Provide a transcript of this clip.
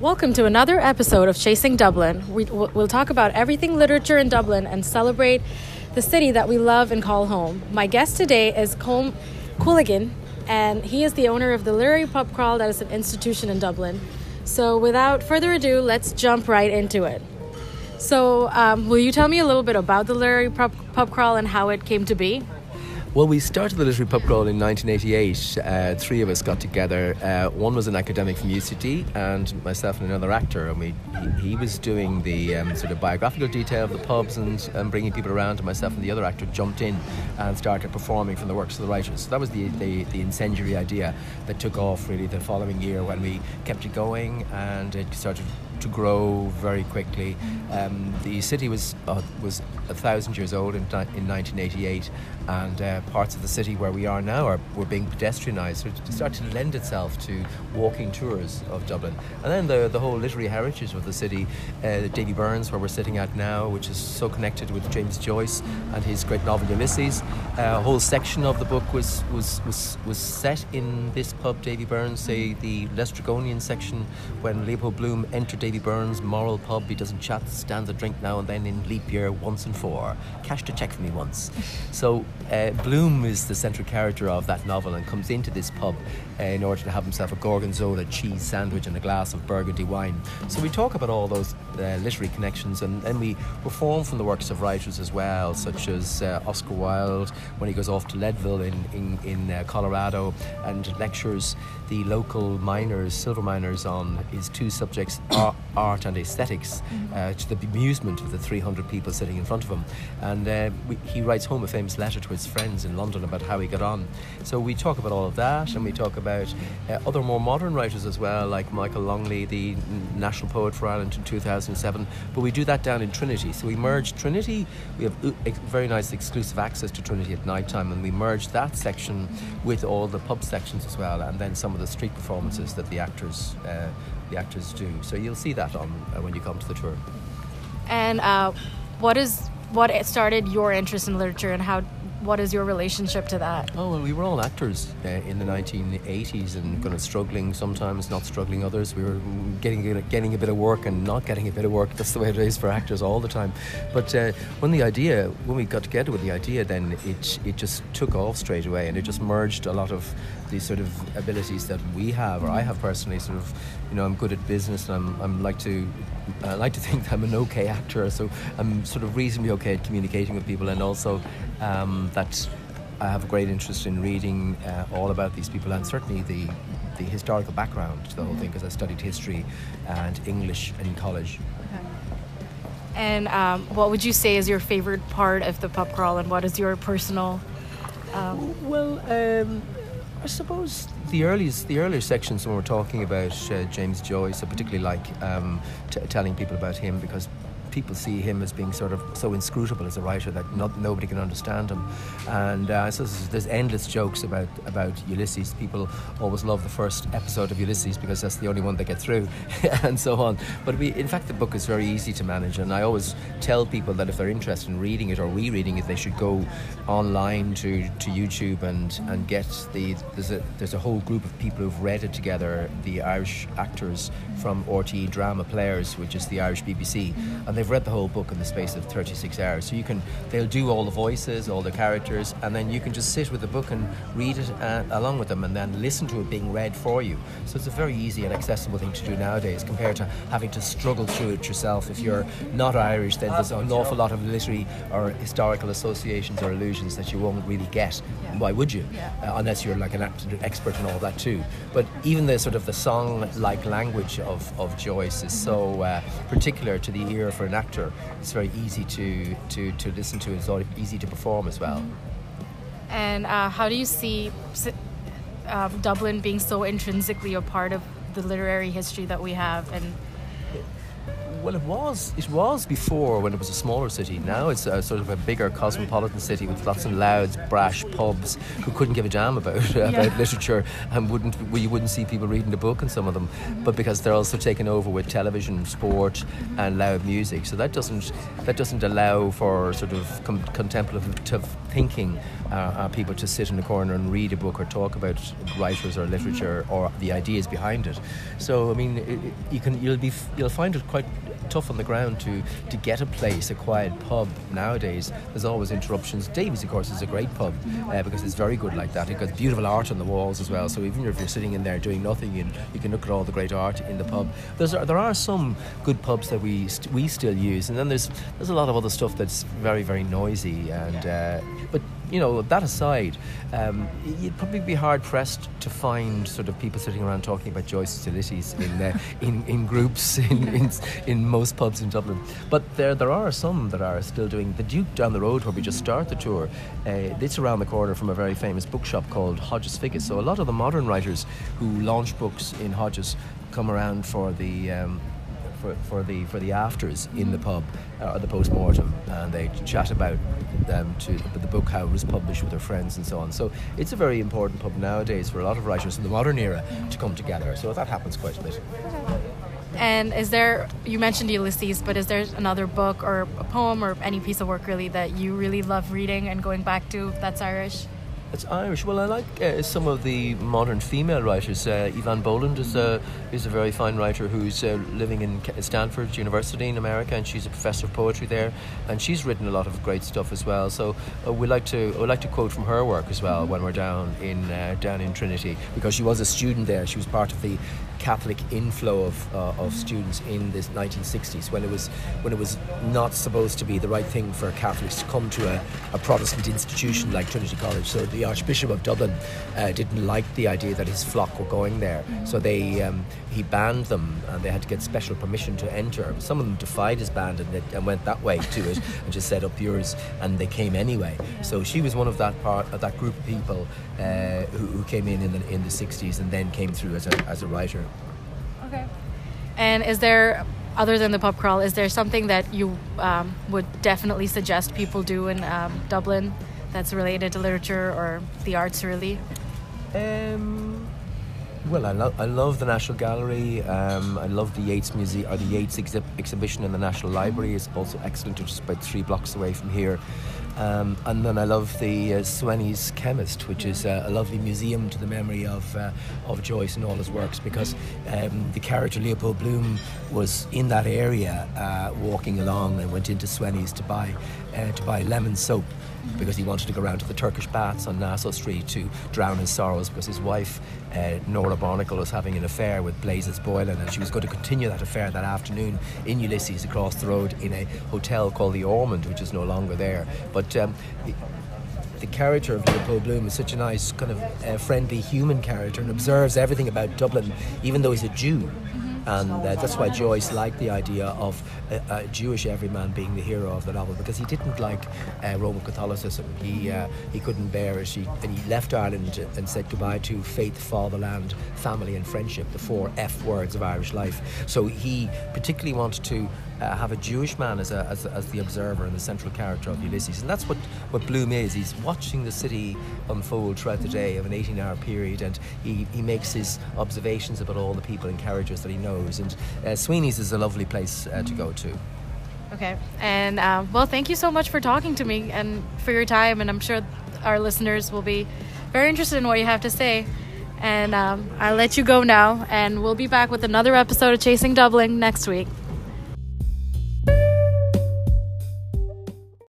Welcome to another episode of Chasing Dublin. We, will talk about everything literature in Dublin and celebrate the city that we love and call home. My guest today is Colm Quilligan, and he is the owner of the Literary Pub Crawl that is an institution in Dublin. So, without further ado, let's jump right into it. So, um, will you tell me a little bit about the Literary Pub, Pub Crawl and how it came to be? Well, we started the Literary Pub Crawl in 1988. Uh, three of us got together. Uh, one was an academic from UCD, and myself and another actor. And we, he, he was doing the um, sort of biographical detail of the pubs and, and bringing people around. And myself and the other actor jumped in and started performing from the works of the writers. So that was the, the, the incendiary idea that took off really the following year when we kept it going and it started to grow very quickly. Um, the city was uh, was a thousand years old in, in 1988, and uh, parts of the city where we are now are were being pedestrianised. So it started to lend itself to walking tours of Dublin, and then the the whole literary heritage of the city, uh, Davy Byrnes, where we're sitting at now, which is so connected with James Joyce and his great novel Ulysses. Uh, a whole section of the book was was was was set in this pub, Davy Byrnes, say the Laestrygonian section, when Leopold Bloom entered. Davy Byrnes, moral pub. He doesn't chat, stands a drink now and then in leap year once and four. Cashed a check for me once. So uh, Bloom is the central character of that novel and comes into this pub uh, in order to have himself a gorgonzola cheese sandwich and a glass of burgundy wine. So we talk about all those uh, literary connections and then we perform from the works of writers as well, such as uh, Oscar Wilde when he goes off to Leadville in, in, in uh, Colorado and lectures the local miners, silver miners, on his two subjects, art and aesthetics, mm-hmm. uh, to the amusement of the 300 people sitting in front of him. And uh, we, he writes home a famous letter to his friends in London about how he got on. So we talk about all of that, and we talk about uh, other more modern writers as well, like Michael Longley, the national poet for Ireland in 2007. But we do that down in Trinity. So we merge Trinity. We have uh, very nice exclusive access to Trinity at night time, and we merge that section with all the pub sections as well, and then some of the street performances that the actors uh, the actors do. So you'll see that on uh, when you come to the tour. And uh, what is what started your interest in literature, and how what is your relationship to that? Oh well, we were all actors uh, in the 1980s and kind of struggling sometimes, not struggling others. We were getting getting a bit of work and not getting a bit of work. That's the way it is for actors all the time. But uh, when the idea, when we got together with the idea, then it it just took off straight away, and it just merged a lot of these sort of abilities that we have, or I have personally. Sort of, you know, I'm good at business, and I'm I'm like to I like to think I'm an okay actor, so I'm sort of reasonably okay at communicating with people, and also um, that I have a great interest in reading uh, all about these people, and certainly the the historical background to the whole thing, because I studied history and English in college. Okay. And um, what would you say is your favorite part of the pub crawl, and what is your personal? Um... Well, um, I suppose the earliest, the earlier sections when we're talking about uh, James Joyce, I particularly like um, t- telling people about him because people see him as being sort of so inscrutable as a writer that not, nobody can understand him. And uh, so there's endless jokes about, about Ulysses. People always love the first episode of Ulysses because that's the only one they get through, and so on. But we, in fact, the book is very easy to manage, and I always tell people that if they're interested in reading it or rereading it, they should go online to, to YouTube and, and get the there's a there's a whole group of people who've read it together, the Irish actors from RTE Drama Players, which is the Irish BBC, and they've read the whole book in the space of 36 hours. So you can, they'll do all the voices, all the characters, and then you can just sit with the book and read it uh, along with them, and then listen to it being read for you. So it's a very easy and accessible thing to do nowadays, compared to having to struggle through it yourself. If you're not Irish, then there's an awful lot of literary or historical associations or allusions that you won't really get. Yeah. Why would you? Yeah. Uh, unless you're like an absolute expert in all that too. But even the sort of the song-like language of, of Joyce is so uh, particular to the ear for an actor, it's very easy to, to, to listen to. It's easy to perform as well. And uh, how do you see um, Dublin being so intrinsically a part of the literary history that we have and well, it was. It was before when it was a smaller city. Now it's a, sort of a bigger cosmopolitan city with lots of loud, brash pubs who couldn't give a damn about yeah. about literature and wouldn't. Well, you wouldn't see people reading the book in some of them, mm-hmm. but because they're also taken over with television, sport, mm-hmm. and loud music, so that doesn't that doesn't allow for sort of com- contemplative thinking uh, are people to sit in a corner and read a book or talk about writers or literature or the ideas behind it. So I mean, it, you can you'll be you'll find it quite tough on the ground to, to get a place, a quiet pub nowadays. There's always interruptions. Davies, of course, is a great pub uh, because it's very good like that. It got beautiful art on the walls as well. So even if you're sitting in there doing nothing, you, you can look at all the great art in the pub. There's, there are some good pubs that we st- we still use, and then there's there's a lot of other stuff that's very very noisy. And uh, but you know, that aside, um, you'd probably be hard pressed to find sort of people sitting around talking about Joyce's Ulysses in, uh, in, in groups in, in, in, most pubs in Dublin. But there, there are some that are still doing the Duke down the road where we just start the tour. Uh, it's around the corner from a very famous bookshop called Hodges Figgis. So a lot of the modern writers who launch books in Hodges come around for the um, for, for the for the afters in the pub uh, or the post mortem, and they chat about them to the book how it was published with their friends and so on. So it's a very important pub nowadays for a lot of writers in the modern era to come together. So that happens quite a bit. And is there, you mentioned Ulysses, but is there another book or a poem or any piece of work really that you really love reading and going back to that's Irish? It's Irish. Well, I like uh, some of the modern female writers. Uh, Eavan Boland is a is a very fine writer who's uh, living in Stanford University in America, and she's a professor of poetry there, and she's written a lot of great stuff as well. So uh, we like to we like to quote from her work as well when we're down in uh, down in Trinity because she was a student there. She was part of the Catholic inflow of, uh, of students in the 1960s when it was when it was not supposed to be the right thing for Catholics to come to a, a Protestant institution like Trinity College. So the Archbishop of Dublin uh, didn't like the idea that his flock were going there. So they um, he banned them and they had to get special permission to enter. Some of them defied his ban and, and went that way to it and just set up yours and they came anyway. So she was one of that part of that group of people uh, who, who, came in in the, in the 60s and then came through as a, as a writer. Okay. And is there, other than the pub crawl, is there something that you um, would definitely suggest people do in um, Dublin that's related to literature or the arts, really? Um, well, I, lo- I love the National Gallery. Um, I love the Yeats Museum or the Yeats exhi- exhibition in the National Library. It's also excellent. It's about three blocks away from here. Um, and then I love the uh, Sweny's Chemist, which is uh, a lovely museum to the memory of uh, of Joyce and all his works, because um, the character Leopold Bloom was in that area, uh, walking along, and went into Sweny's to buy uh, to buy lemon soap because he wanted to go around to the Turkish baths on Nassau Street to drown his sorrows because his wife, uh, Nora Barnacle, was having an affair with Blazes Boylan and she was going to continue that affair that afternoon in Ulysses across the road in a hotel called the Ormond, which is no longer there. But um, the, the character of Leopold Bloom is such a nice, kind of uh, friendly human character and observes everything about Dublin, even though he's a Jew and uh, that's why Joyce liked the idea of a, a, Jewish everyman being the hero of the novel because he didn't like uh, Roman Catholicism. He uh, he couldn't bear it. He, and he left Ireland and said goodbye to faith, fatherland, family, and friendship, the four F words of Irish life. So he particularly wanted to uh, have a Jewish man as, a, as, as, the observer and the central character of Ulysses. And that's what, what Bloom is. He's watching the city unfold throughout the day of an 18 hour period and he, he makes his observations about all the people and characters that he knows. And uh, Sweny's is a lovely place uh, to go to. Okay. And uh, well, thank you so much for talking to me and for your time. And I'm sure our listeners will be very interested in what you have to say. And um, I'll let you go now, and we'll be back with another episode of Chasing Dublin next week.